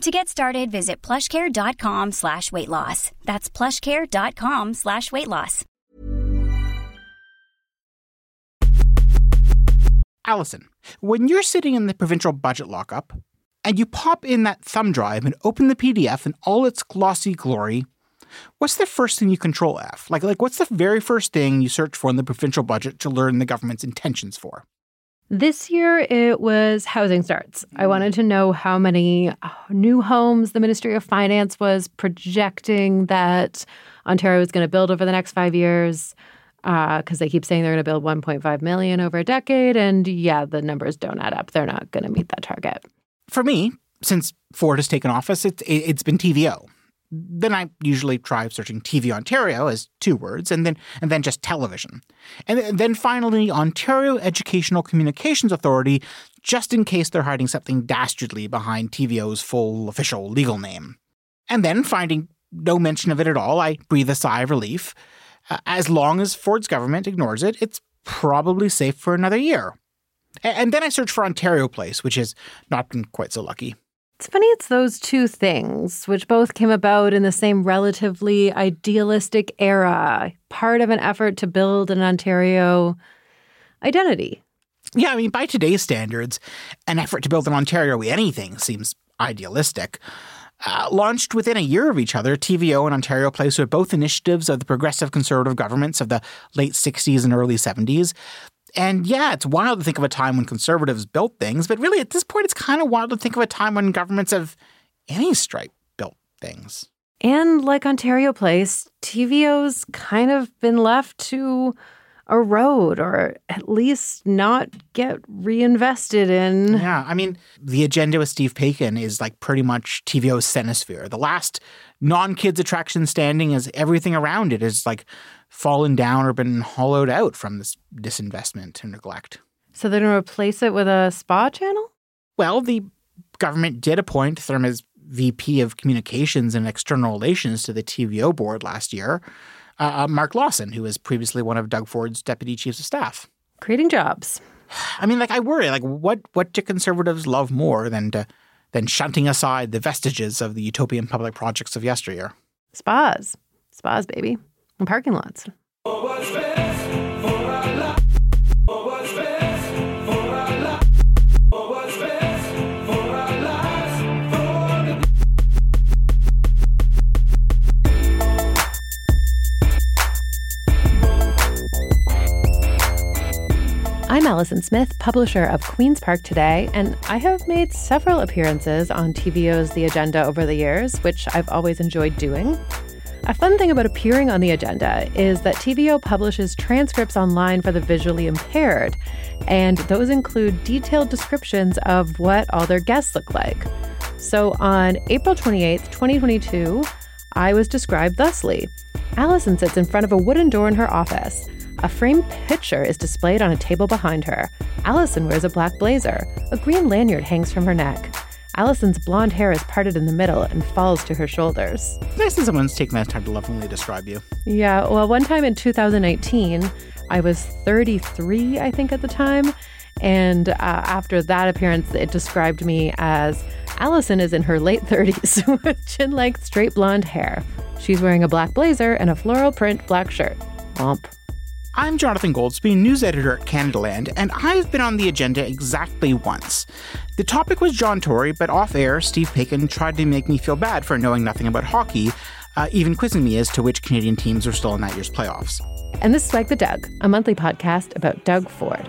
To get started, visit plushcare.com slash weight loss. That's plushcare.com slash weight loss. Allison, when you're sitting in the provincial budget lockup and you pop in that thumb drive and open the PDF in all its glossy glory, what's the first thing you control F? Like, like what's the very first thing you search for in the provincial budget to learn the government's intentions for? This year it was housing starts. I wanted to know how many uh, new homes the Ministry of Finance was projecting that Ontario was going to build over the next five years. Because uh, they keep saying they're going to build 1.5 million over a decade. And yeah, the numbers don't add up. They're not going to meet that target. For me, since Ford has taken office, it's, it's been TVO then I usually try searching TV Ontario as two words, and then and then just television, and then finally Ontario Educational Communications Authority, just in case they're hiding something dastardly behind TVO's full official legal name, and then finding no mention of it at all, I breathe a sigh of relief. Uh, as long as Ford's government ignores it, it's probably safe for another year. And then I search for Ontario Place, which has not been quite so lucky. It's funny it's those two things, which both came about in the same relatively idealistic era, part of an effort to build an Ontario identity. Yeah, I mean, by today's standards, an effort to build an Ontario anything seems idealistic. Uh, launched within a year of each other, TVO and Ontario Place were both initiatives of the progressive conservative governments of the late 60s and early 70s. And yeah, it's wild to think of a time when conservatives built things, but really at this point, it's kind of wild to think of a time when governments of any stripe built things. And like Ontario Place, TVO's kind of been left to erode or at least not get reinvested in. Yeah, I mean, the agenda with Steve Paikin is like pretty much TVO's Cinesphere. The last non kids attraction standing is everything around it is like fallen down or been hollowed out from this disinvestment and neglect. So they're going to replace it with a spa channel? Well, the government did appoint Therme's VP of Communications and External Relations to the TVO board last year, uh, uh, Mark Lawson, who was previously one of Doug Ford's deputy chiefs of staff. Creating jobs. I mean, like I worry, like what what do conservatives love more than to than shunting aside the vestiges of the utopian public projects of yesteryear? Spas, spas, baby parking lots. I'm Allison Smith, publisher of Queen's Park Today, and I have made several appearances on TVO's The Agenda over the years, which I've always enjoyed doing. A fun thing about appearing on the agenda is that TVO publishes transcripts online for the visually impaired, and those include detailed descriptions of what all their guests look like. So on April 28th, 2022, I was described thusly Allison sits in front of a wooden door in her office. A framed picture is displayed on a table behind her. Allison wears a black blazer. A green lanyard hangs from her neck. Allison's blonde hair is parted in the middle and falls to her shoulders. Nice that someone's taken that time to lovingly describe you. Yeah, well, one time in 2019, I was 33, I think, at the time. And uh, after that appearance, it described me as Allison is in her late 30s with chin length straight blonde hair. She's wearing a black blazer and a floral print black shirt. Womp. I'm Jonathan Goldsbie, news editor at Canadaland, and I've been on the agenda exactly once. The topic was John Tory, but off air, Steve Paikin tried to make me feel bad for knowing nothing about hockey uh, even quizzing me as to which Canadian teams are still in that year's playoffs. And this is Like the Doug, a monthly podcast about Doug Ford.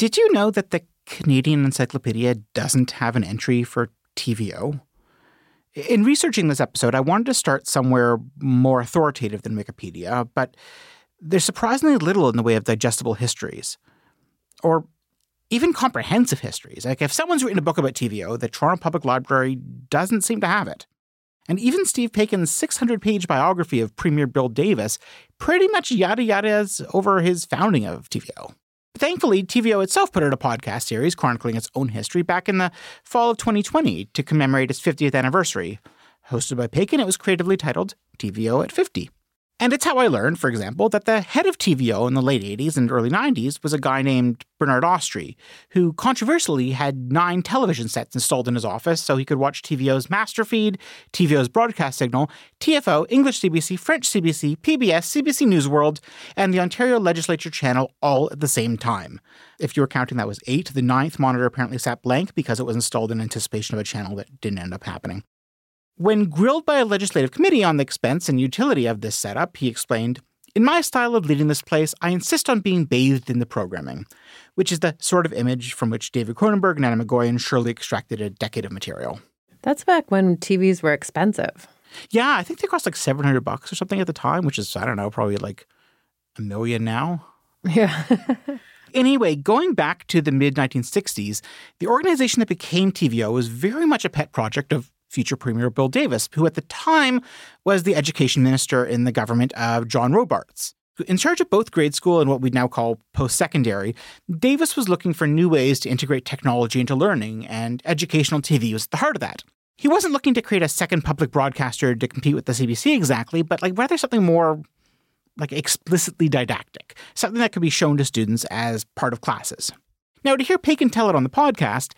Did you know that the Canadian Encyclopedia doesn't have an entry for TVO? In researching this episode, I wanted to start somewhere more authoritative than Wikipedia, but there's surprisingly little in the way of digestible histories. Or even comprehensive histories. Like if someone's written a book about TVO, the Toronto Public Library doesn't seem to have it. And even Steve Paikin's 600 page biography of Premier Bill Davis pretty much yada yadas over his founding of TVO. Thankfully, TVO itself put out a podcast series chronicling its own history back in the fall of 2020 to commemorate its 50th anniversary. Hosted by Paikin, it was creatively titled TVO at 50. And it's how I learned, for example, that the head of TVO in the late 80s and early 90s was a guy named Bernard Ostry, who controversially had nine television sets installed in his office so he could watch TVO's master feed, TVO's broadcast signal, TFO, English CBC, French CBC, PBS, CBC News World, and the Ontario Legislature channel all at the same time. If you were counting, that was eight. The ninth monitor apparently sat blank because it was installed in anticipation of a channel that didn't end up happening. When grilled by a legislative committee on the expense and utility of this setup, he explained, in my style of leading this place, I insist on being bathed in the programming, which is the sort of image from which David Cronenberg and Atom Egoyan surely extracted a decade of material. That's back when TVs were expensive. Yeah, I think they cost like 700 bucks or something at the time, which is, I don't know, probably like a million now. Yeah. Anyway, going back to the mid 1960s, the organization that became TVO was very much a pet project of future Premier Bill Davis, who at the time was the education minister in the government of John Robarts. In charge of both grade school and what we'd now call post secondary, Davis was looking for new ways to integrate technology into learning, and educational TV was at the heart of that. He wasn't looking to create a second public broadcaster to compete with the CBC exactly, but like rather something more like explicitly didactic, something that could be shown to students as part of classes. Now, to hear Paikin tell it on the podcast,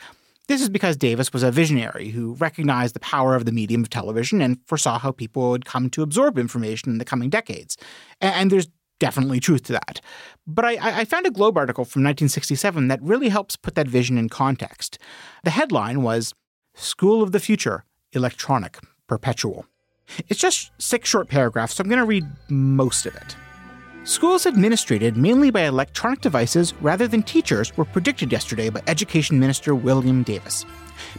this is because Davis was a visionary who recognized the power of the medium of television and foresaw how people would come to absorb information in the coming decades. And there's definitely truth to that. But I, I, found a Globe article from 1967 that really helps put that vision in context. The headline was School of the Future Electronic Perpetual. It's just six short paragraphs, so I'm going to read most of it. Schools administered mainly by electronic devices rather than teachers were predicted yesterday by Education Minister William Davis.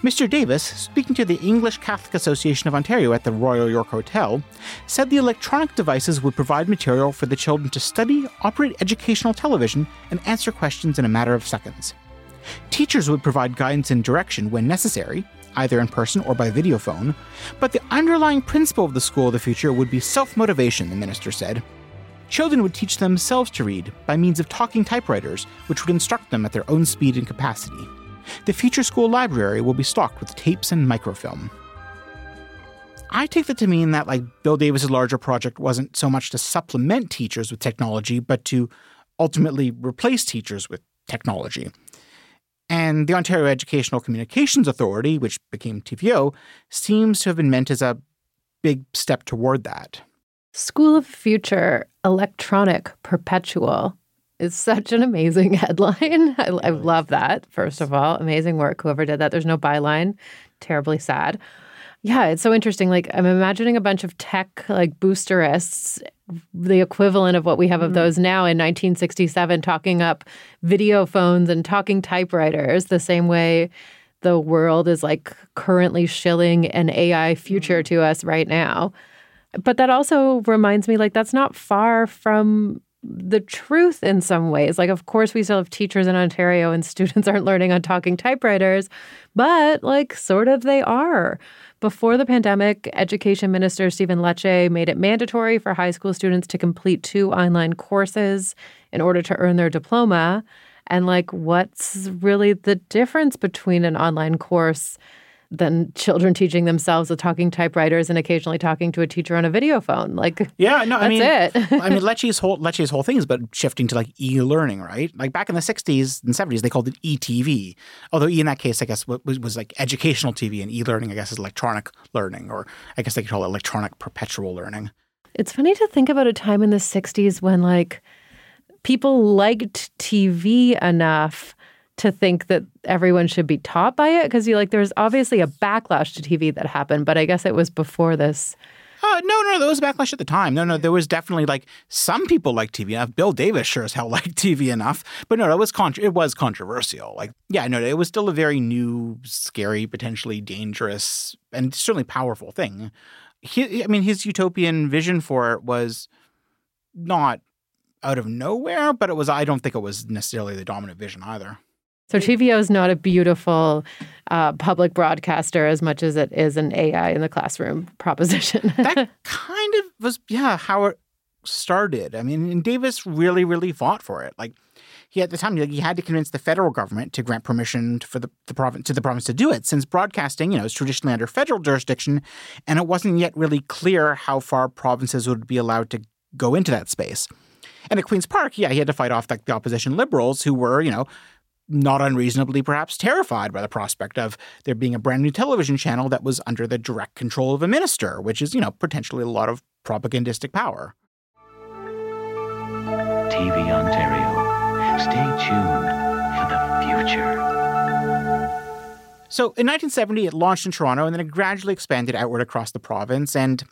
Mr. Davis, speaking to the English Catholic Association of Ontario at the Royal York Hotel, said the electronic devices would provide material for the children to study, operate educational television, and answer questions in a matter of seconds. Teachers would provide guidance and direction when necessary, either in person or by video phone, but the underlying principle of the School of the Future would be self motivation, the minister said. Children would teach themselves to read by means of talking typewriters, which would instruct them at their own speed and capacity. The future school library will be stocked with tapes and microfilm. I take that to mean that, like Bill Davis's larger project wasn't so much to supplement teachers with technology, but to ultimately replace teachers with technology. And the Ontario Educational Communications Authority, which became TVO, seems to have been meant as a big step toward that. School of Future Electronic Perpetual is such an amazing headline. I, I, love that, first of all. Amazing work, whoever did that. There's no byline. Terribly sad. Yeah, it's so interesting. Like, I'm imagining a bunch of tech, like boosterists, the equivalent of what we have of mm-hmm. those now in 1967, talking up video phones and talking typewriters the same way the world is like currently shilling an AI future mm-hmm. to us right now. But that also reminds me like that's not far from the truth in some ways. Like, of course, we still have teachers in Ontario and students aren't learning on talking typewriters, but like, sort of they are. Before the pandemic, Education Minister Stephen Lecce made it mandatory for high school students to complete two online courses in order to earn their diploma. And like, what's really the difference between an online course than children teaching themselves with talking typewriters and occasionally talking to a teacher on a video phone. Like, yeah, no, I mean, it. I mean, Lecce's whole Lecce's whole thing is about shifting to like e-learning, right? Like back in the '60s and '70s, they called it e-TV. Although e in that case, I guess was, was like educational TV, and e-learning, I guess, is electronic learning, or I guess they could call it electronic perpetual learning. It's funny to think about a time in the '60s when like people liked TV enough to think that everyone should be taught by it because you like there's obviously a backlash to TV that happened, but I guess it was before this. Uh, no, no, there was a backlash at the time. No, no, there was definitely like some people like TV enough. Bill Davis sure as hell liked TV enough, but no, it was it was controversial. Like, yeah, no, it was still a very new, scary, potentially dangerous, and certainly powerful thing. He, I mean, his utopian vision for it was not out of nowhere, but it was. I don't think it was necessarily the dominant vision either. So TVO is not a beautiful uh, public broadcaster as much as it is an AI in the classroom proposition. that kind of was, yeah, how it started. I mean, and Davis really, really fought for it. Like he at the time, he had to convince the federal government to grant permission for the, the province to the province to do it, since broadcasting, you know, is traditionally under federal jurisdiction, and it wasn't yet really clear how far provinces would be allowed to go into that space. And at Queen's Park, yeah, he had to fight off like the opposition liberals who were, you know, not unreasonably perhaps terrified by the prospect of there being a brand new television channel that was under the direct control of a minister, which is, you know, potentially a lot of propagandistic power. TV Ontario. Stay tuned for the future. So in 1970, it launched in Toronto and then it gradually expanded outward across the province. And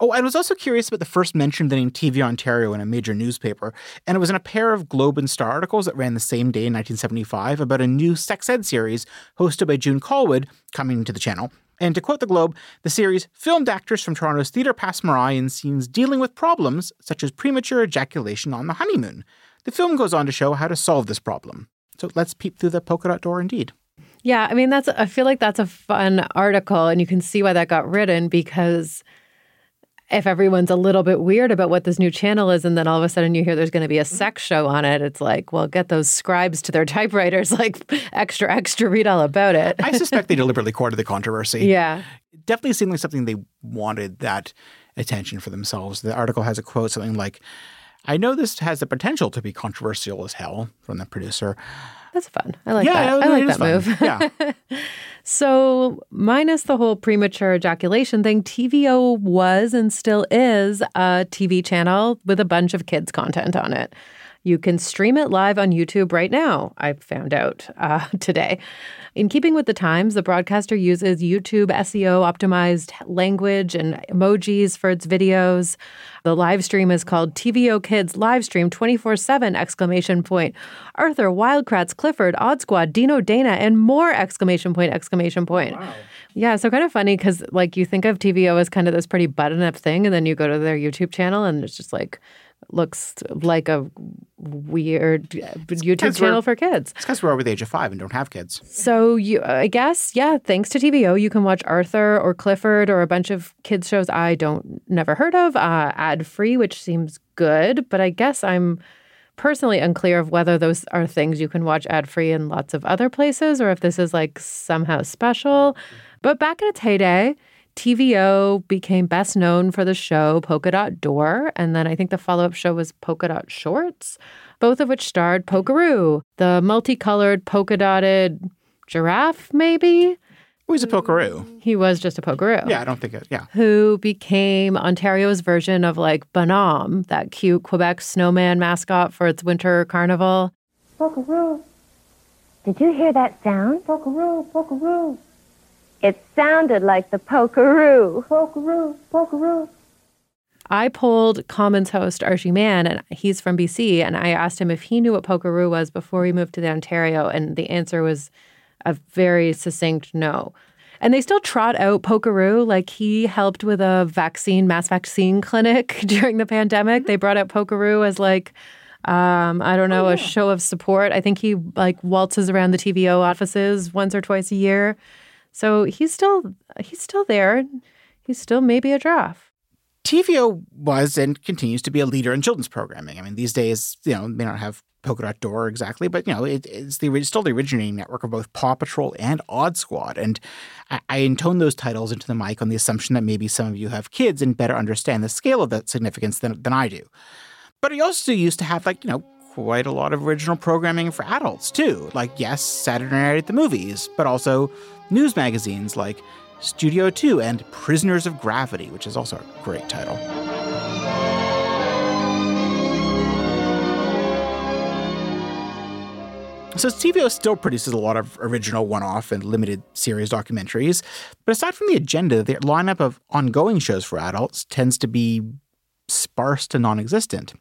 Oh, I was also curious about the first mention of the name TV Ontario in a major newspaper, and it was in a pair of Globe and Star articles that ran the same day in 1975 about a new sex ed series hosted by June Callwood coming to the channel. And to quote the Globe, the series filmed actors from Toronto's Theatre Passe Muraille in scenes dealing with problems such as premature ejaculation on the honeymoon. The film goes on to show how to solve this problem. So let's peep through the polka dot door indeed. Yeah, I mean that's I feel like that's a fun article and you can see why that got written because if everyone's a little bit weird about what this new channel is and then all of a sudden you hear there's going to be a mm-hmm. sex show on it it's like well get those scribes to their typewriters like extra extra read all about it. I suspect they deliberately courted the controversy. Yeah. It definitely seemed like something they wanted that attention for themselves. The article has a quote something like i know this has the potential to be controversial as hell from the producer that's fun i like yeah, that i like that fun. move yeah So, minus the whole premature ejaculation thing, TVO was and still is a TV channel with a bunch of kids' content on it. You can stream it live on YouTube right now, I found out uh, today. In keeping with the times, the broadcaster uses YouTube SEO optimized language and emojis for its videos. The live stream is called TVO Kids Live Stream 24 7! exclamation point. Arthur, Wild Kratts, Clifford, Odd Squad, Dino Dana, and more exclamation point, exclamation point. Wow. Yeah, so kind of funny because like you think of TVO as kind of this pretty button up thing, and then you go to their YouTube channel and it's just like looks like a weird YouTube channel for kids. It's because we're over the age of five and don't have kids. So you, I guess, yeah. Thanks to TVO, you can watch Arthur or Clifford or a bunch of kids shows I don't never heard of, uh, ad free, which seems good. But I guess I'm personally unclear of whether those are things you can watch ad free in lots of other places or if this is like somehow special. But back in its heyday, TVO became best known for the show Polka Dot Door, and then I think the follow up show was Polka Dot Shorts, both of which starred Polkaroo, the multicolored polka dotted giraffe, maybe? Oh, he's a Polkaroo. He was just a Polkaroo. Yeah, I don't think it, yeah. Who became Ontario's version of like Bonhomme, that cute Quebec snowman mascot for its winter carnival. Polkaroo. Did you hear that sound? Polkaroo, Polkaroo. It sounded like the pokeroo. Pokeroo, pokeroo. I pulled Commons host Arshy Mann, and he's from BC, and I asked him if he knew what pokeroo was before he moved to the Ontario, and the answer was a very succinct no. And they still trot out Pokeroo. Like he helped with a vaccine, mass vaccine clinic during the pandemic. They brought out Pokeroo as like, um, I don't know, oh, yeah. a show of support. I think he like waltzes around the TVO offices once or twice a year. So he's still he's still there. He's still maybe a draft. TVO was and continues to be a leader in children's programming. I mean, these days, you know, may not have Polka Dot Door exactly, but you know, it, it's the still the originating network of both Paw Patrol and Odd Squad. And I, I intone those titles into the mic on the assumption that maybe some of you have kids and better understand the scale of that significance than than I do. But he also used to have like you know quite a lot of original programming for adults too. Like yes, Saturday Night at the Movies, but also news magazines like Studio 2 and Prisoners of Gravity, which is also a great title. So TVO still produces a lot of original one-off and limited series documentaries, but aside from the agenda, their lineup of ongoing shows for adults tends to be sparse to non-existent.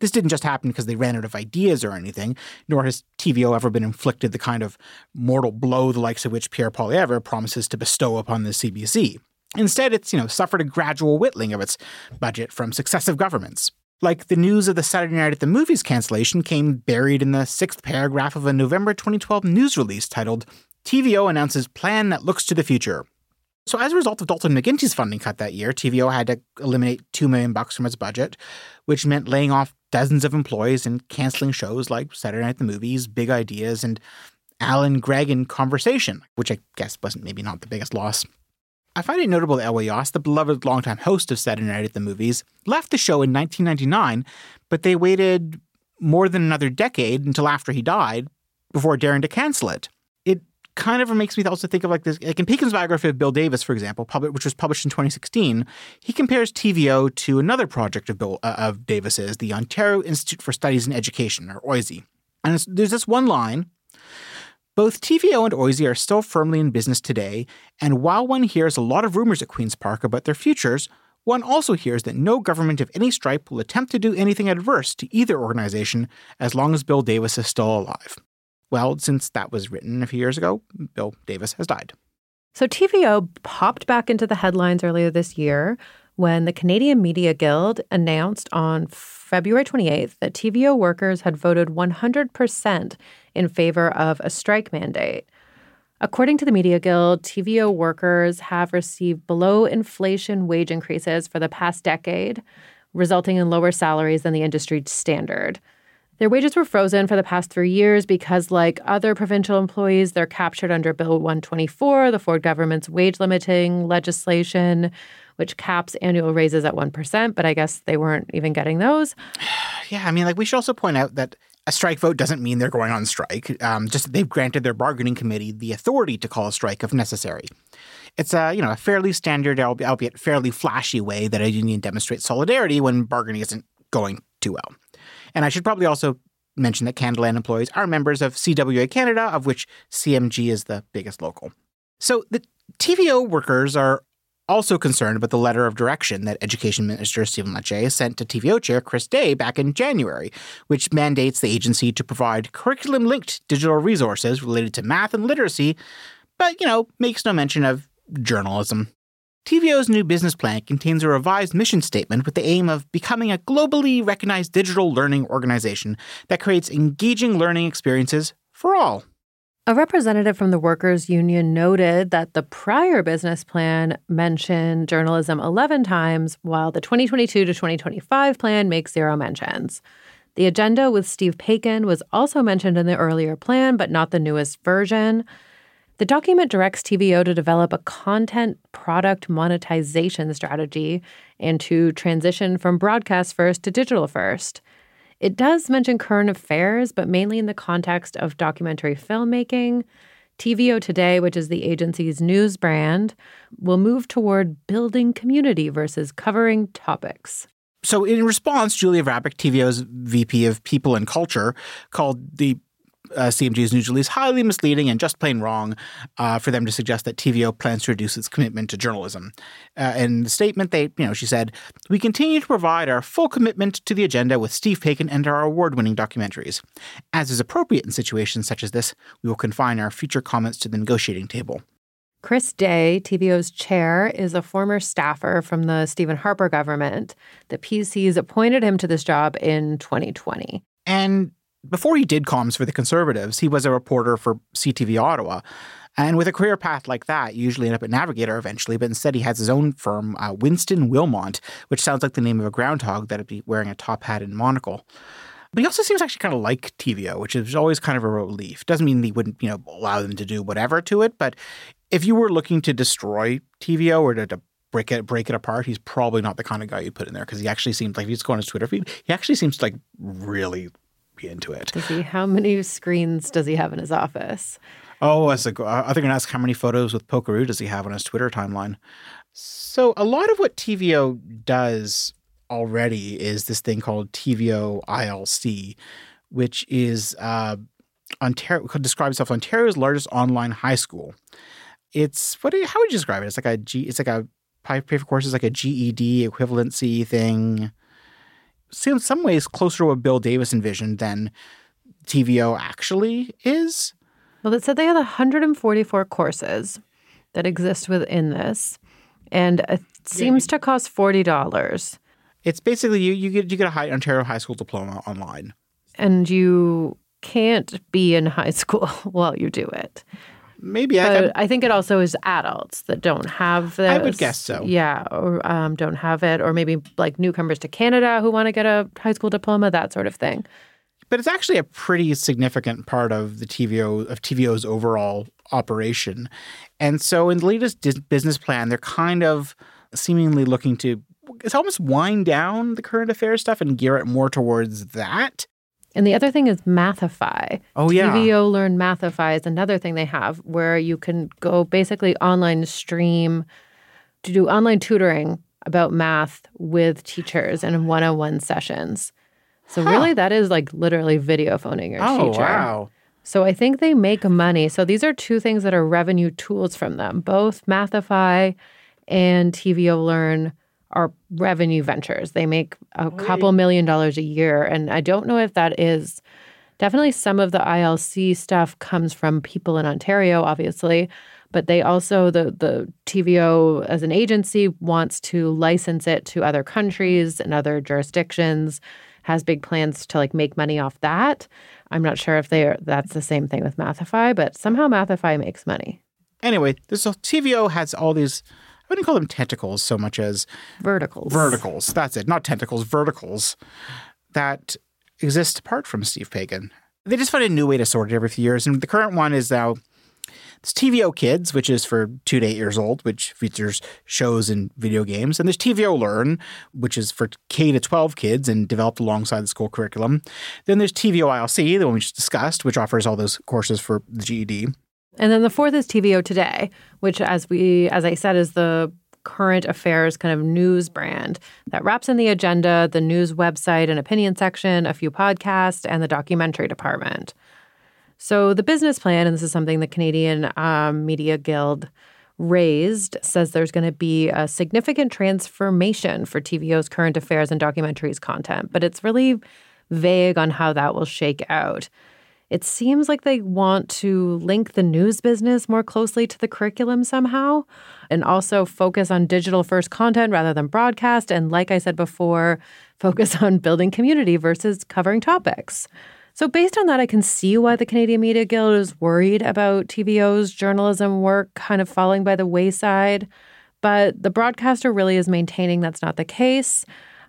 This didn't just happen because they ran out of ideas or anything, nor has TVO ever been inflicted the kind of mortal blow the likes of which Pierre Poilievre promises to bestow upon the CBC. Instead, it's, you know, suffered a gradual whittling of its budget from successive governments. Like the news of the Saturday Night at the Movies cancellation came buried in the sixth paragraph of a November 2012 news release titled TVO announces plan that looks to the future. So as a result of Dalton McGuinty's funding cut that year, TVO had to eliminate 2 million bucks from its budget, which meant laying off dozens of employees and canceling shows like Saturday Night the Movies, Big Ideas, and Allan Gregg in Conversation, which I guess wasn't maybe not the biggest loss. I find it notable that Elwy the beloved longtime host of Saturday Night at the Movies, left the show in 1999, but they waited more than another decade until after he died before daring to cancel it. Kind of makes me also think of like this, like in Paikin's biography of Bill Davis, for example, which was published in 2016, he compares TVO to another project of Bill uh, of Davis's, the Ontario Institute for Studies in Education, or OISE. And there's this one line both TVO and OISE are still firmly in business today, and while one hears a lot of rumors at Queen's Park about their futures, one also hears that no government of any stripe will attempt to do anything adverse to either organization as long as Bill Davis is still alive. Well, since that was written a few years ago, Bill Davis has died. So TVO popped back into the headlines earlier this year when the Canadian Media Guild announced on February 28th that TVO workers had voted 100% in favor of a strike mandate. According to the Media Guild, TVO workers have received below inflation wage increases for the past decade, resulting in lower salaries than the industry standard. Their wages were frozen for the past three years because, like other provincial employees, they're captured under Bill 124, the Ford government's wage limiting legislation, which caps annual raises at 1%. But I guess they weren't even getting those. Yeah, I mean, like we should also point out that a strike vote doesn't mean they're going on strike. Um, just they've granted their bargaining committee the authority to call a strike if necessary. It's a you know a fairly standard, albeit fairly flashy way that a union demonstrates solidarity when bargaining isn't going too well. And I should probably also mention that Canadaland employees are members of CWA Canada, of which CMG is the biggest local. So the TVO workers are also concerned about the letter of direction that Education Minister Stephen Lecce sent to TVO Chair Chris Day back in January, which mandates the agency to provide curriculum linked digital resources related to math and literacy, but, you know, makes no mention of journalism. TVO's new business plan contains a revised mission statement with the aim of becoming a globally recognized digital learning organization that creates engaging learning experiences for all. A representative from the workers' union noted that the prior business plan mentioned journalism 11 times, while the 2022 to 2025 plan makes zero mentions. The agenda with Steve Paikin was also mentioned in the earlier plan, but not the newest version. The document directs TVO to develop a content product monetization strategy and to transition from broadcast first to digital first. It does mention current affairs, but mainly in the context of documentary filmmaking. TVO Today, which is the agency's news brand, will move toward building community versus covering topics. So, in response, Julia Vrabic, TVO's VP of People and Culture, called the uh, CMG's news release highly misleading and just plain wrong uh, for them to suggest that TVO plans to reduce its commitment to journalism. Uh, in the statement, they, you know, she said, "We continue to provide our full commitment to the agenda with Steve Paikin and our award-winning documentaries. As is appropriate in situations such as this, we will confine our future comments to the negotiating table." Chris Day, TVO's chair, is a former staffer from the Stephen Harper government. The PCs appointed him to this job in 2020. And before he did comms for the Conservatives, he was a reporter for CTV Ottawa. And with a career path like that, you usually end up at Navigator eventually, but instead he has his own firm, uh, Winston Wilmot, which sounds like the name of a groundhog that'd be wearing a top hat and monocle. But he also seems actually kind of like TVO, which is always kind of a relief. Doesn't mean he wouldn't, you know, allow them to do whatever to it, but if you were looking to destroy TVO or to, to break it break it apart, he's probably not the kind of guy you put in there because he actually seems like if you just his Twitter feed, he actually seems like really be into it. Does he? How many screens does he have in his office? Oh, as a, I think I'm gonna ask how many photos with Pokeroo does he have on his Twitter timeline. So a lot of what TVO does already is this thing called TVO ILC, which is uh, Ontario describes itself Ontario's largest online high school. It's what? You, how would you describe it? It's like a G. It's like a pay for courses like a GED equivalency thing. Seems some ways closer to what Bill Davis envisioned than TVO actually is. Well, it said they had 144 courses that exist within this, and it seems to cost forty dollars. It's basically you you get you get a high Ontario high school diploma online. and you can't be in high school while you do it. Maybe I, But I think it also is adults that don't have this. I would guess so. Yeah, or um, don't have it, or maybe like newcomers to Canada who want to get a high school diploma, that sort of thing. but it's actually a pretty significant part of the TVO of TVO's overall operation. And so in the latest dis- business plan, they're kind of seemingly looking to it's almost wind down the current affairs stuff and gear it more towards that. And the other thing is Mathify. Oh, yeah. TVO Learn Mathify is another thing they have where you can go basically online stream to do online tutoring about math with teachers and one on one sessions. So, really, that is like literally video phoning your teacher. Oh teacher. wow. So, I think they make money. So, these are two things that are revenue tools from them. Both Mathify and TVO Learn are revenue ventures. They make a couple million dollars a year. And I don't know if that is definitely some of the ILC stuff comes from people in Ontario, obviously. But they also, the, the TVO as an agency wants to license it to other countries and other jurisdictions, has big plans to like make money off that. I'm not sure if they are, that's the same thing with Mathify, but somehow Mathify makes money. Anyway, this TVO has all these wouldn't call them tentacles so much as Verticals. verticals. That's it. Not tentacles, verticals that exist apart from Steve Paikin. They just find a new way to sort it every few years. And the current one is now it's TVO Kids, which is for two to eight years old, which features shows and video games. And there's TVO Learn, which is for K to 12 kids and developed alongside the school curriculum. Then there's TVO ILC, the one we just discussed, which offers all those courses for the GED. And then the fourth is TVO Today, which, as we, as I said, is the current affairs kind of news brand that wraps in the agenda, the news website and opinion section, a few podcasts, and the documentary department. So the business plan, and this is something the Canadian um, Media Guild raised, says there's going to be a significant transformation for TVO's current affairs and documentaries content, but it's really vague on how that will shake out. It seems like they want to link the news business more closely to the curriculum somehow and also focus on digital first content rather than broadcast. And like I said before, focus on building community versus covering topics. So, based on that, I can see why the Canadian Media Guild is worried about TVO's journalism work kind of falling by the wayside. But the broadcaster really is maintaining that's not the case.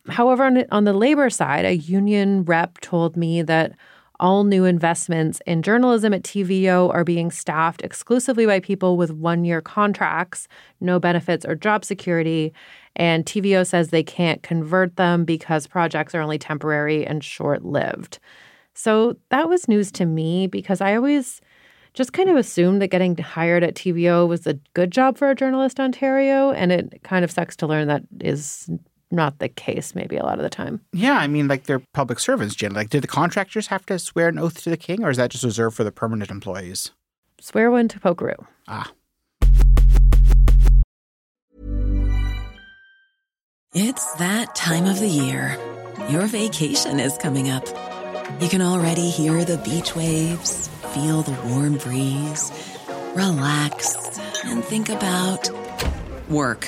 However, on, the labor side, a union rep told me that all new investments in journalism at TVO are being staffed exclusively by people with one year contracts, no benefits or job security. And TVO says they can't convert them because projects are only temporary and short lived. So that was news to me because I always just kind of assumed that getting hired at TVO was a good job for a journalist Ontario. And it kind of sucks to learn that is not the case maybe a lot of the time. Yeah, I mean, like they're public servants, Jen. Like, do the contractors have to swear an oath to the king, or is that just reserved for the permanent employees? Swear one to Pokeroo. Ah. It's that time of the year. Your vacation is coming up. You can already hear the beach waves, feel the warm breeze, relax, and think about work.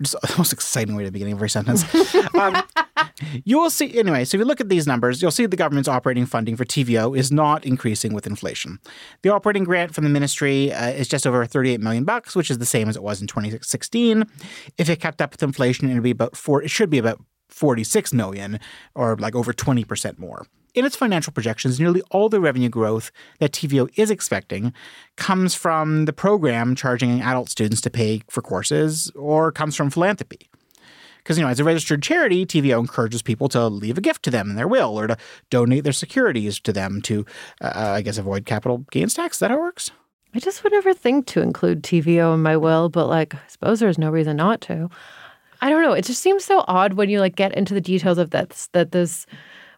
the most exciting way to begin every sentence, um, you will see, anyway, so if you look at these numbers, you'll see the government's operating funding for TVO is not increasing with inflation. The operating grant from the ministry uh, is just over 38 million bucks, which is the same as it was in 2016. If it kept up with inflation, it would be about four, it should be about 46 million or like over 20% more. In its financial projections, nearly all the revenue growth that TVO is expecting comes from the program charging adult students to pay for courses or comes from philanthropy. Because, you know, as a registered charity, TVO encourages people to leave a gift to them in their will or to donate their securities to them to, uh, I guess, avoid capital gains tax. Is that how it works? I just would never think to include TVO in my will, but like, I suppose there's no reason not to. I don't know. It just seems so odd when you like get into the details of this, that this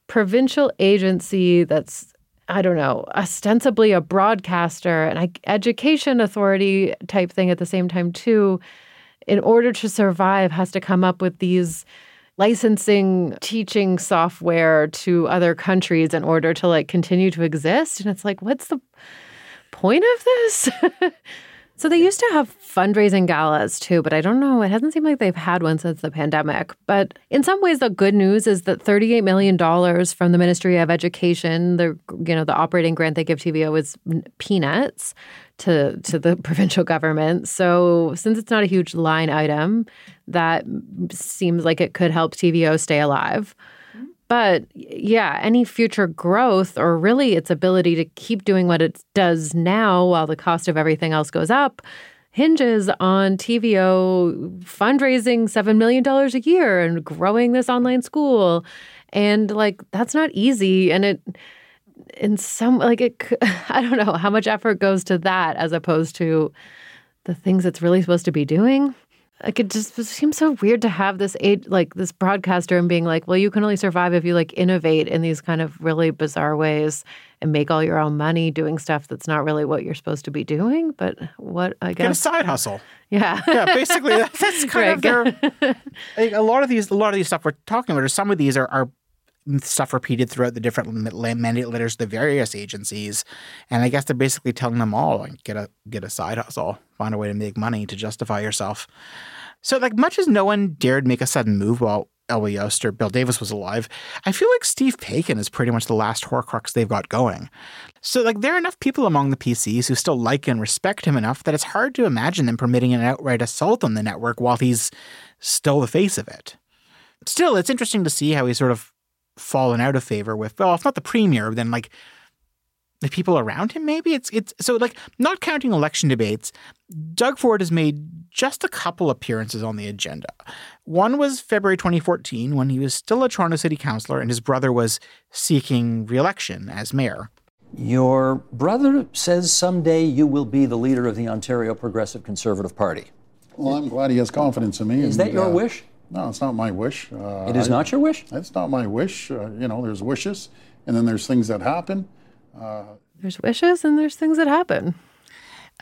provincial agency that's I don't know, ostensibly a broadcaster and education authority type thing at the same time too, in order to survive has to come up with these licensing teaching software to other countries in order to like continue to exist. And it's like what's the point of this So they used to have fundraising galas too, but I don't know. It hasn't seemed like they've had one since the pandemic. But in some ways, the good news is that $38 million from the Ministry of Education, the you know the operating grant they give TVO is peanuts to to the provincial government. So since it's not a huge line item, that seems like it could help TVO stay alive. But yeah, any future growth or really its ability to keep doing what it does now while the cost of everything else goes up hinges on TVO fundraising $7 million a year and growing this online school. And like, that's not easy. And it, in some, like, it, I don't know how much effort goes to that as opposed to the things it's really supposed to be doing like it just seems so weird to have this aid like this broadcaster and being like, well, you can only survive if you like innovate in these kind of really bizarre ways and make all your own money doing stuff that's not really what you're supposed to be doing. But what I guess Get a side hustle. Yeah, yeah. Basically, that's kind right. of their. like, a lot of these, a lot of these stuff we're talking about, or some of these are, are stuff repeated throughout the different mandate letters to the various agencies, and I guess they're basically telling them all like, get a get a side hustle, find a way to make money to justify yourself. So, like much as no one dared make a sudden move while Elwy Yost or Bill Davis was alive, I feel like Steve Paikin is pretty much the last Horcrux they've got going. So, like, there are enough people among the PCs who still like and respect him enough that it's hard to imagine them permitting an outright assault on the network while he's still the face of it. Still, it's interesting to see how he sort of fallen out of favor with, well, if not the premier, then like the people around him maybe? It's it's so like not counting election debates doug ford has made just a couple appearances on the agenda. One was february 2014 when he was still a toronto city councillor and his brother was seeking re-election as mayor. Your brother says someday you will be the leader of the ontario progressive conservative party. Well i'm glad he has confidence in me is and, that your uh, wish no, it's not my wish. Uh, it is not your wish? It's not my wish. Uh, you know, there's wishes, and then there's things that happen. Uh, there's wishes, and there's things that happen.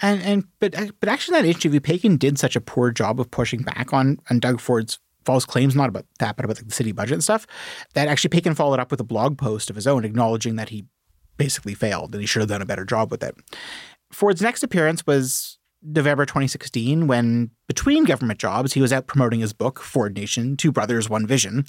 And and but but actually, that interview, Paikin did such a poor job of pushing back on on Doug Ford's false claims, not about that, but about the city budget and stuff. That actually Paikin followed up with a blog post of his own, acknowledging that he basically failed and he should have done a better job with it. Ford's next appearance was November 2016, when between government jobs, he was out promoting his book, Ford Nation Two Brothers, One Vision.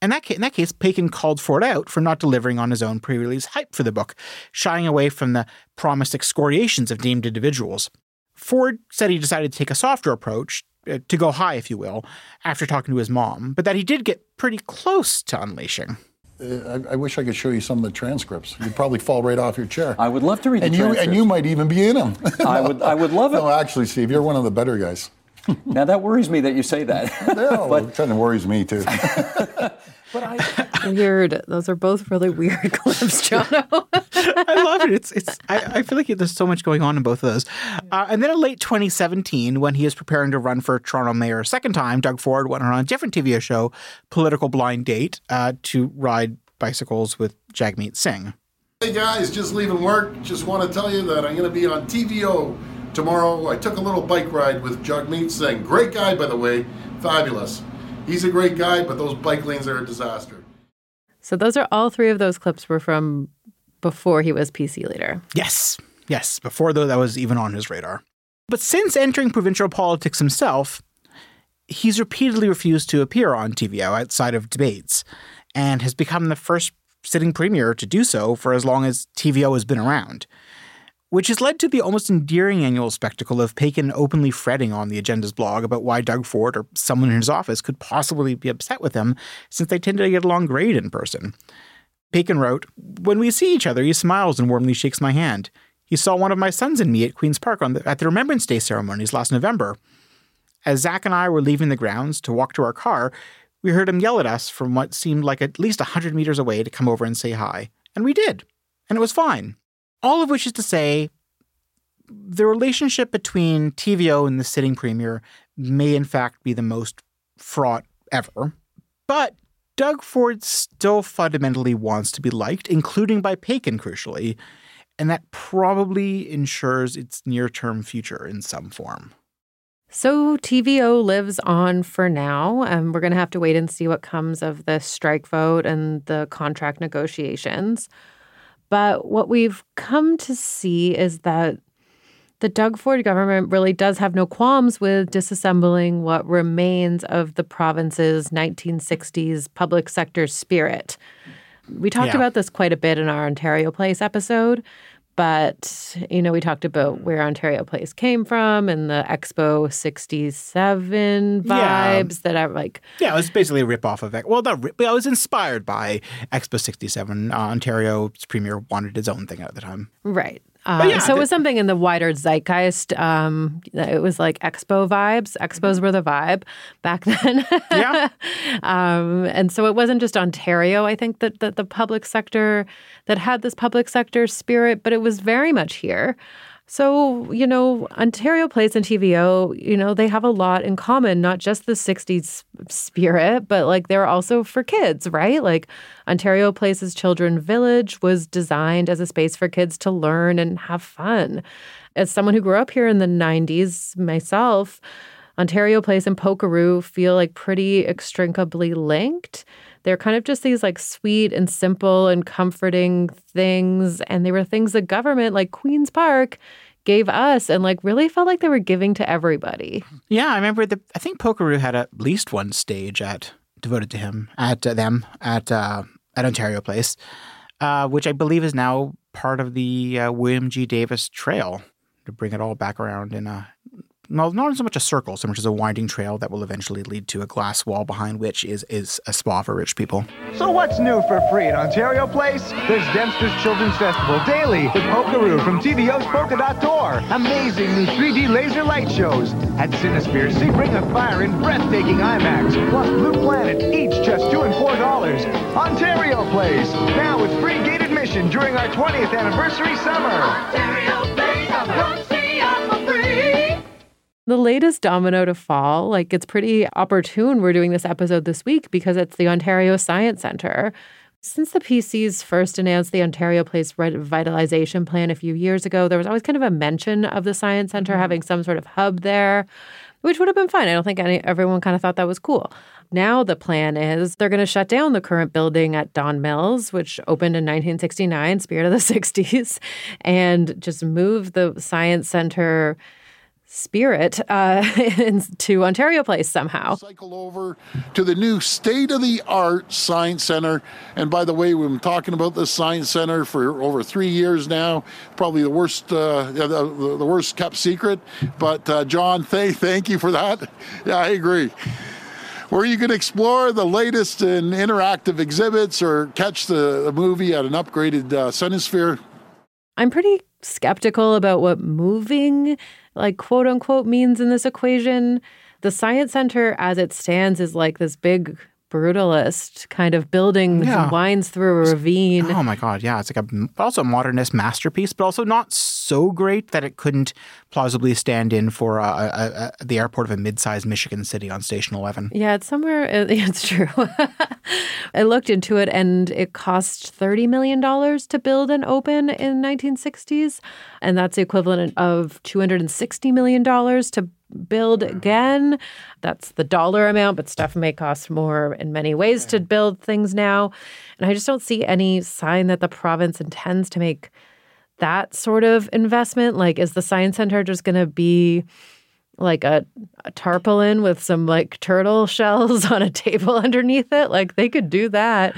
And that, in that case, Paikin called Ford out for not delivering on his own pre release hype for the book, shying away from the promised excoriations of named individuals. Ford said he decided to take a softer approach, uh, to go high, if you will, after talking to his mom, but that he did get pretty close to unleashing. Uh, I, I, wish I could show you some of the transcripts. You'd probably fall right off your chair. I would love to read and you, And you might even be in them. I would. I would love it. No, actually, Steve, you're one of the better guys. now that worries me that you say that. no, but, it kind of worries me too. but I weird. Those are both really weird clips, Jono. I love it. It's it's. I, I, feel like there's so much going on in both of those. Uh, and then in late 2017, when he is preparing to run for Toronto mayor a second time, Doug Ford went on a different TV show, Political Blind Date, uh, to ride bicycles with Jagmeet Singh. Hey guys, just leaving work. Just want to tell you that I'm going to be on TVO tomorrow. I took a little bike ride with Jagmeet Singh. Great guy, by the way. Fabulous. He's a great guy, but those bike lanes are a disaster. So those are all three of those clips were from before he was PC leader. Yes. Yes. Before though that was even on his radar. But since entering provincial politics himself, he's repeatedly refused to appear on TVO outside of debates and has become the first sitting premier to do so for as long as TVO has been around which has led to the almost endearing annual spectacle of Paikin openly fretting on the Agenda's blog about why Doug Ford or someone in his office could possibly be upset with him since they tend to get along great in person. Paikin wrote, When we see each other, he smiles and warmly shakes my hand. He saw one of my sons and me at Queen's Park the, at the Remembrance Day ceremonies last November. As Zach and I were leaving the grounds to walk to our car, we heard him yell at us from what seemed like at least a 100 meters away to come over and say hi. And we did. And it was fine. All of which is to say, the relationship between TVO and the sitting premier may in fact be the most fraught ever. But Doug Ford still fundamentally wants to be liked, including by Paikin, crucially, and that probably ensures its near term future in some form. So TVO lives on for now, and we're going to have to wait and see what comes of the strike vote and the contract negotiations. But what we've come to see is that the Doug Ford government really does have no qualms with disassembling what remains of the province's 1960s public sector spirit. We talked Yeah. about this quite a bit in our Ontario Place episode, but you know, we talked about where Ontario Place came from and the Expo 67 Yeah. vibes that are like Yeah, it was basically a rip off of it. Well, not rip, but I was inspired by Expo 67. Uh, Ontario's premier wanted his own thing at the time. Right. Uh, yeah, so it was something in the wider zeitgeist. Um, it was like expo vibes. Expos were the vibe back then. Yeah. um, and so it wasn't just Ontario, I think, that, that the public sector that had this public sector spirit, but it was very much here. So, you know, Ontario Place and TVO, you know, they have a lot in common, not just the 60s spirit, but like they're also for kids, right? Like Ontario Place's Children Village was designed as a space for kids to learn and have fun. As someone who grew up here in the 90s myself, Ontario Place and Polkaroo feel like pretty extrinsically linked. They're kind of just these like sweet and simple and comforting things. And they were things the government, like Queen's Park, gave us and like really felt like they were giving to everybody. Yeah, I remember the. I think Polkaroo had at least one stage at devoted to him at uh, them at uh, at Ontario Place, uh, which I believe is now part of the uh, William G. Davis Trail to bring it all back around in a. No, not so much a circle, so much as a winding trail that will eventually lead to a glass wall behind which is is a spa for rich people. So what's new for free at Ontario Place? There's Dempster's Children's Festival daily with Polkaroo from TVO's Polka Dot Door. Amazing new 3D laser light shows. At Cinesphere, see Ring of Fire in breathtaking IMAX, plus Blue Planet, each just two and four dollars. Ontario Place, now with free gate admission during our 20th anniversary summer. Ontario The latest domino to fall, like it's pretty opportune we're doing this episode this week because it's the Ontario Science Centre. Since the PCs first announced the Ontario Place Revitalization Plan a few years ago, there was always kind of a mention of the Science Centre mm-hmm. having some sort of hub there, which would have been fine. I don't think any, everyone kind of thought that was cool. Now the plan is they're going to shut down the current building at Don Mills, which opened in 1969, spirit of the 60s, and just move the Science Centre spirit uh, to Ontario Place somehow. Cycle over to the new state of the art Science Center. And by the way, we've been talking about this Science Center for over three years now. Probably the worst, uh, the, the, worst kept secret. But uh, John, th- thank you for that. Yeah, I agree. Where you can explore the latest in interactive exhibits or catch the, the movie at an upgraded uh, Cinesphere. I'm pretty skeptical about what moving, like quote unquote, means in this equation. The Science Center, as it stands, is like this big brutalist kind of building Yeah. that winds through a ravine. Oh my god, yeah, it's like a also a modernist masterpiece, but also not so great that it couldn't plausibly stand in for uh, uh, uh, the airport of a mid-sized Michigan city on Station Eleven. Yeah, it's somewhere. It's true. I looked into it, and it cost thirty million dollars to build and open in 1960s, and that's the equivalent of two hundred and sixty million dollars to build again. That's the dollar amount, but stuff may cost more in many ways to build things now, and I just don't see any sign that the province intends to make that sort of investment. Like, is the science center just going to be? like a, a tarpaulin with some like turtle shells on a table underneath it. Like they could do that.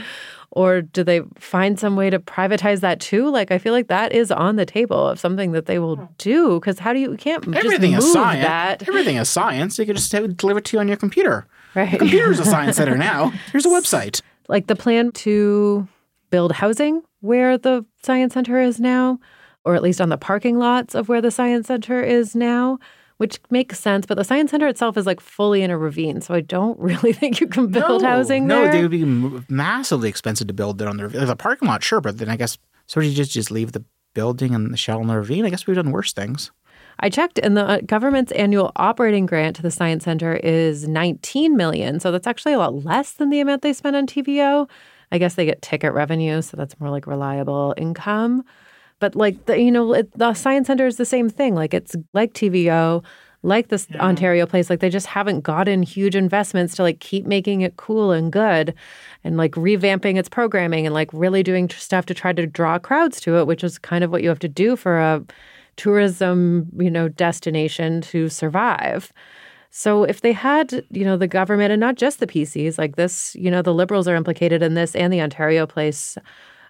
Or do they find some way to privatize that too? Like I feel like that is on the table of something that they will hmm. do. Because how do you, you can't Everything just is science. that. Everything is science. You could just have it to you on your computer. Right. The computer's a science center now. Here's a website. Like the plan to build housing where the science center is now, or at least on the parking lots of where the science center is now, which makes sense. But the science center itself is like fully in a ravine, so I don't really think you can build no, housing no, there. No, they would be massively expensive to build it on the ravine. The parking lot, sure, but then I guess so. You just just leave the building and the shell in the ravine. I guess we've done worse things. I checked, and the uh, government's annual operating grant to the science center is 19 million. So that's actually a lot less than the amount they spend on TVO. I guess they get ticket revenue, so that's more like reliable income. But like the, you know, it, the science center is the same thing. Like it's like TVO, like this Ontario place. Like they just haven't gotten huge investments to like keep making it cool and good, and like revamping its programming and like really doing stuff to try to draw crowds to it, which is kind of what you have to do for a tourism, you know, destination to survive. So if they had, you know, the government and not just the PCs like this, you know, the liberals are implicated in this and the Ontario place.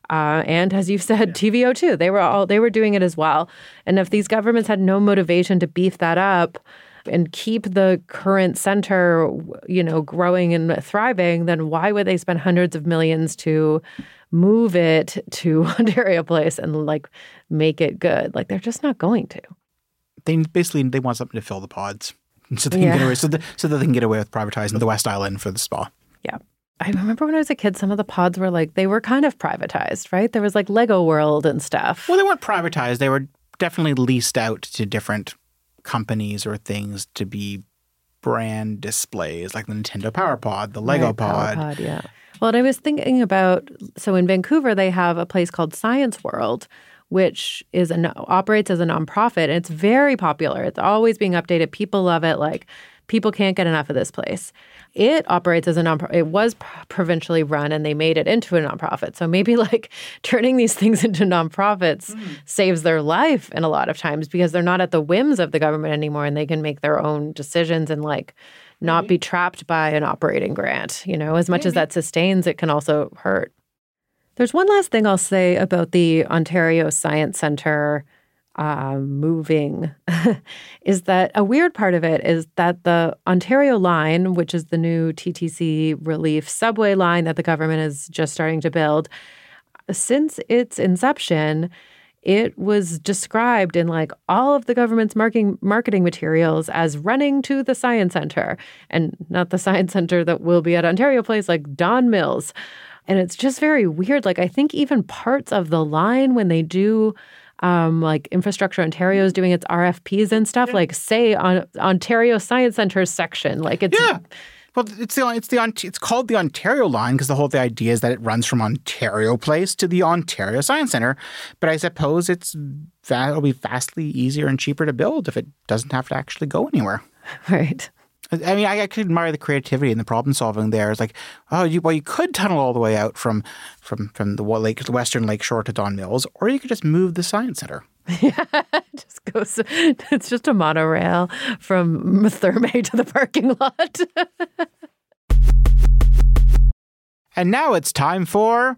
Uh, and as you've said, TVO too. They were all they were doing it as well. And if these governments had no motivation to beef that up and keep the current center, you know, growing and thriving, then why would they spend hundreds of millions to move it to Ontario Place and like make it good? Like they're just not going to. They basically they want something to fill the pods, so they can Yeah. get away so, the, so that they can get away with privatizing the West Island for the spa. Yeah. I remember when I was a kid, some of the pods were like, they were kind of privatized, right? There was like Lego World and stuff. Well, they weren't privatized. They were definitely leased out to different companies or things to be brand displays, like the Nintendo Power Pod, the Lego Right, Power Pod. yeah. Well, and I was thinking about so in Vancouver they have a place called Science World, which is a operates as a nonprofit, and it's very popular. It's always being updated. People love it. Like people can't get enough of this place. It operates as a nonprofit. It was provincially run, and they made it into a nonprofit. So maybe like turning these things into nonprofits hmm. saves their life, in a lot of times because they're not at the whims of the government anymore, and they can make their own decisions and like not be trapped by an operating grant. You know, as much as that sustains, it can also hurt. There's one last thing I'll say about the Ontario Science Center uh, moving is that a weird part of it is that the Ontario line, which is the new TTC relief subway line that the government is just starting to build, since its inception, it was described in like all of the government's marketing marketing materials as running to the science center and not the science center that will be at Ontario Place like Don Mills. And it's just very weird. Like I think even parts of the line when they do um, like Infrastructure Ontario is doing its RFPs and stuff, like say on Ontario Science Center section. Like it's Yeah. Well, it's the it's the it's called the Ontario line because the whole the idea is that it runs from Ontario Place to the Ontario Science Center. But I suppose it's it'll be vastly easier and cheaper to build if it doesn't have to actually go anywhere. right. I mean, I, I could admire the creativity and the problem solving there. It's like, oh, you well, you could tunnel all the way out from from from the lake, the western lake shore to Don Mills, or you could just move the science center. Yeah, just goes. It's just a monorail from Therme to the parking lot. And now it's time for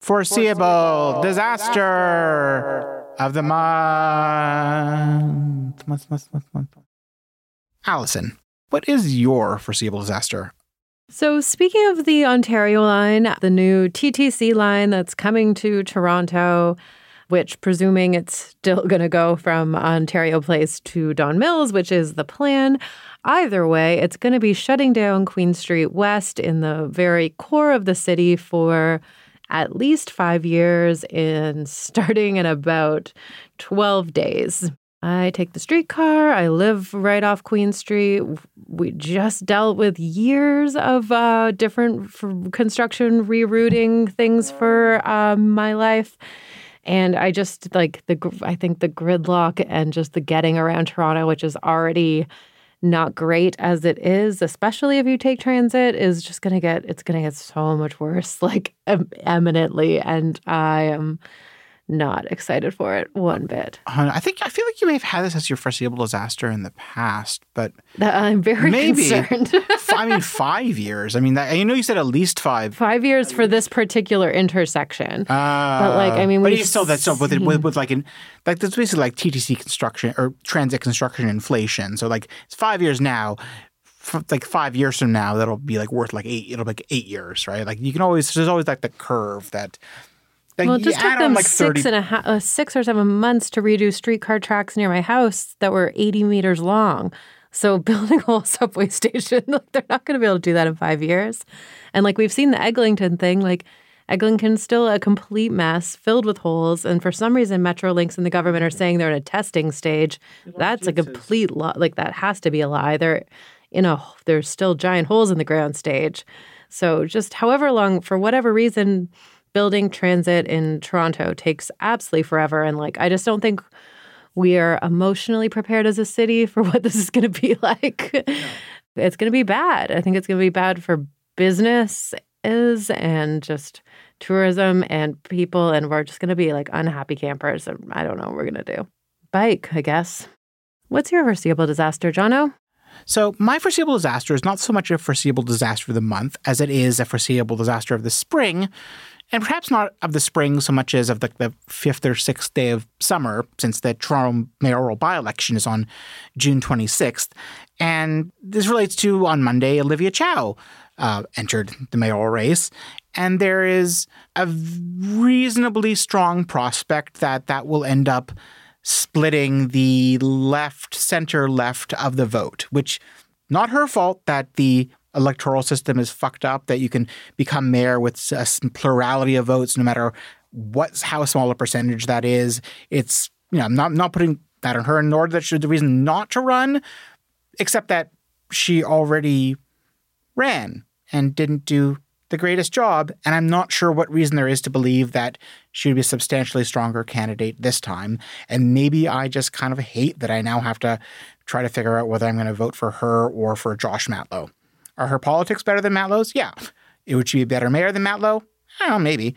foreseeable, disaster, of the month. Month, month, month, month. Allison, what is your foreseeable disaster? So, speaking of the Ontario line, the new TTC line that's coming to Toronto, which presuming it's still going to go from Ontario Place to Don Mills, which is the plan. Either way, it's going to be shutting down Queen Street West in the very core of the city for at least five years and starting in about 12 days. I take the streetcar. I live right off Queen Street. We just dealt with years of uh, different f- construction rerouting things for um, my life. And I just like the, I think the gridlock and just the getting around Toronto, which is already not great as it is, especially if you take transit, is just going to get, it's going to get so much worse, like em- eminently. And I am not excited for it one bit. Uh, I think I feel like you may have had this as your foreseeable disaster in the past, but That I'm very maybe. concerned. I mean, five years. I mean, that, you know, you said at least five. Five years for this particular intersection. Uh, But, like, I mean, but you still that's still with, it- with with like in like that's basically like TTC construction or transit construction inflation. So like it's five years now. f- like five years from now, that'll be like worth like eight. It'll be like eight years, right? Like you can always there's always like the curve that. Like, well, it just took them like six 30 and a half, uh, six or seven months to redo streetcar tracks near my house that were 80 meters long. So building a whole subway station, they're not going to be able to do that in five years. And like we've seen the Eglinton thing, like Eglinton's still a complete mess, filled with holes. And for some reason, Metrolinx and the government are saying they're in a testing stage. That's a complete lie. Like that has to be a lie. They're in a there's still giant holes in the ground stage. So just however long, for whatever reason, building transit in Toronto takes absolutely forever. And like I just don't think we are emotionally prepared as a city for what this is going to be like. It's going to be bad. I think it's going to be bad for business is and just tourism and people and we're just going to be like unhappy campers and I don't know what we're going to do. Bike, I guess. What's your foreseeable disaster, Jono? So, my foreseeable disaster is not so much a foreseeable disaster of the month as it is a foreseeable disaster of the spring, and perhaps not of the spring so much as of the, the fifth or sixth day of summer, since the Toronto mayoral by election is on June 26th. And this relates to on Monday, Olivia Chow uh, entered the mayoral race. And there is a reasonably strong prospect that that will end up splitting the left, center left of the vote, which not her fault that the electoral system is fucked up, that you can become mayor with a plurality of votes, no matter what how small a percentage that is. It's you know I'm not not putting that on her, nor that she's the reason not to run, except that she already ran and didn't do the greatest job. And I'm not sure what reason there is to believe that she would be a substantially stronger candidate this time. And maybe I just kind of hate that I now have to try to figure out whether I'm going to vote for her or for Josh Matlow. Are her politics better than Matlow's? Yeah. Would she be a better mayor than Matlow? I maybe.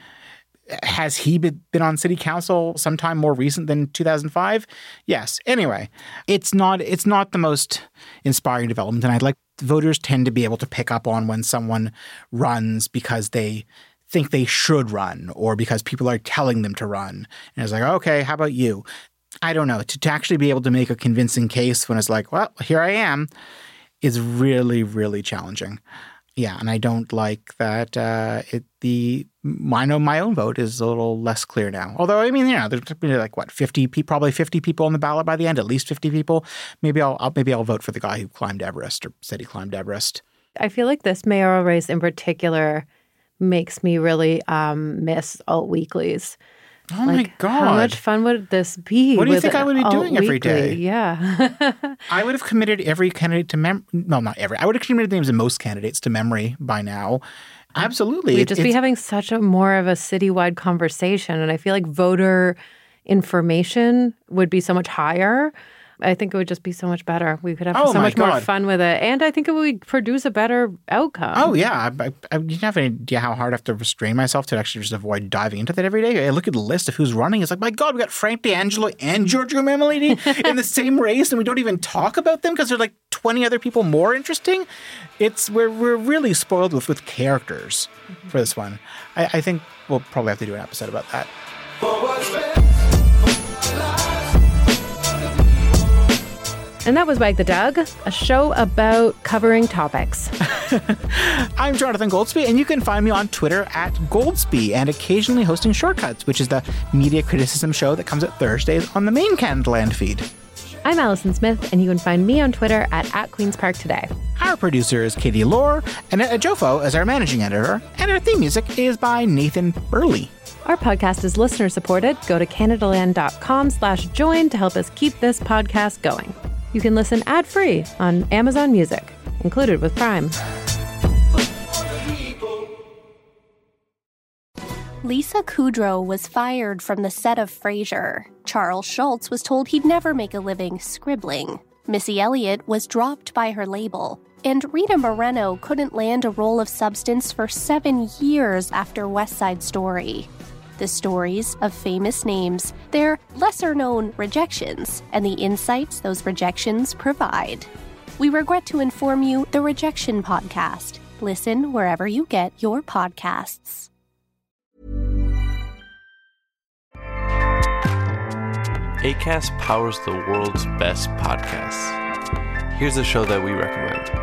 Has he been on city council sometime more recent than 2005? Yes. Anyway, it's not it's not the most inspiring development, and I'd like voters tend to be able to pick up on when someone runs because they think they should run or because people are telling them to run. And it's like, okay, how about you? I don't know. To, to actually be able to make a convincing case when it's like, well, here I am, is really, really challenging. Yeah, and I don't like that. Uh, it the I know my own vote is a little less clear now. Although I mean, you know, there's like what fifty, probably fifty people on the ballot by the end, at least fifty people. Maybe I'll, I'll maybe I'll vote for the guy who climbed Everest or said he climbed Everest. I feel like this mayoral race in particular makes me really um, miss alt weeklies. Oh like, my god! How much fun would this be? What do you think I would be doing every weekly? day? Yeah. I would have committed every candidate to mem. No, not every. I would have committed the names of most candidates to memory by now. Absolutely, We'd It- just be having such a more of a citywide conversation. And I feel like voter information would be so much higher. I think it would just be so much better. We could have Oh so my much more fun with it. And I think it would produce a better outcome. Oh yeah, I, I, I, you have any idea how hard I have to restrain myself to actually just avoid diving into that every day? I look at the list of who's running. It's like, my God, we got Frank D'Angelo and Giorgio Mammoliti in the same race, and we don't even talk about them because there's like 20 other people more interesting. It's we're we're really spoiled with with characters mm-hmm. for this one. I, I think we'll probably have to do an episode about that. And that was Wag the Dog, a show about covering topics. I'm Jonathan Goldsbie, and you can find me on Twitter at Goldsbie and occasionally hosting Shortcuts, which is the media criticism show that comes at Thursdays on the main Canadaland feed. I'm Allison Smith, and you can find me on Twitter at, at Queen's Park Today. Our producer is Kattie Laur, and Jofo is our managing editor, and our theme music is by Nathan Burley. Our podcast is listener supported. Go to canadaland.com slash join to help us keep this podcast going. You can listen ad-free on Amazon Music, included with Prime. Lisa Kudrow was fired from the set of Frasier. Charles Schulz was told he'd never make a living scribbling. Missy Elliott was dropped by her label. And Rita Moreno couldn't land a role of substance for seven years after West Side Story. The stories of famous names, their lesser known rejections, and the insights those rejections provide. We regret to inform you the Rejection Podcast. Listen wherever you get your podcasts. ACAST powers the world's best podcasts. Here's a show that we recommend.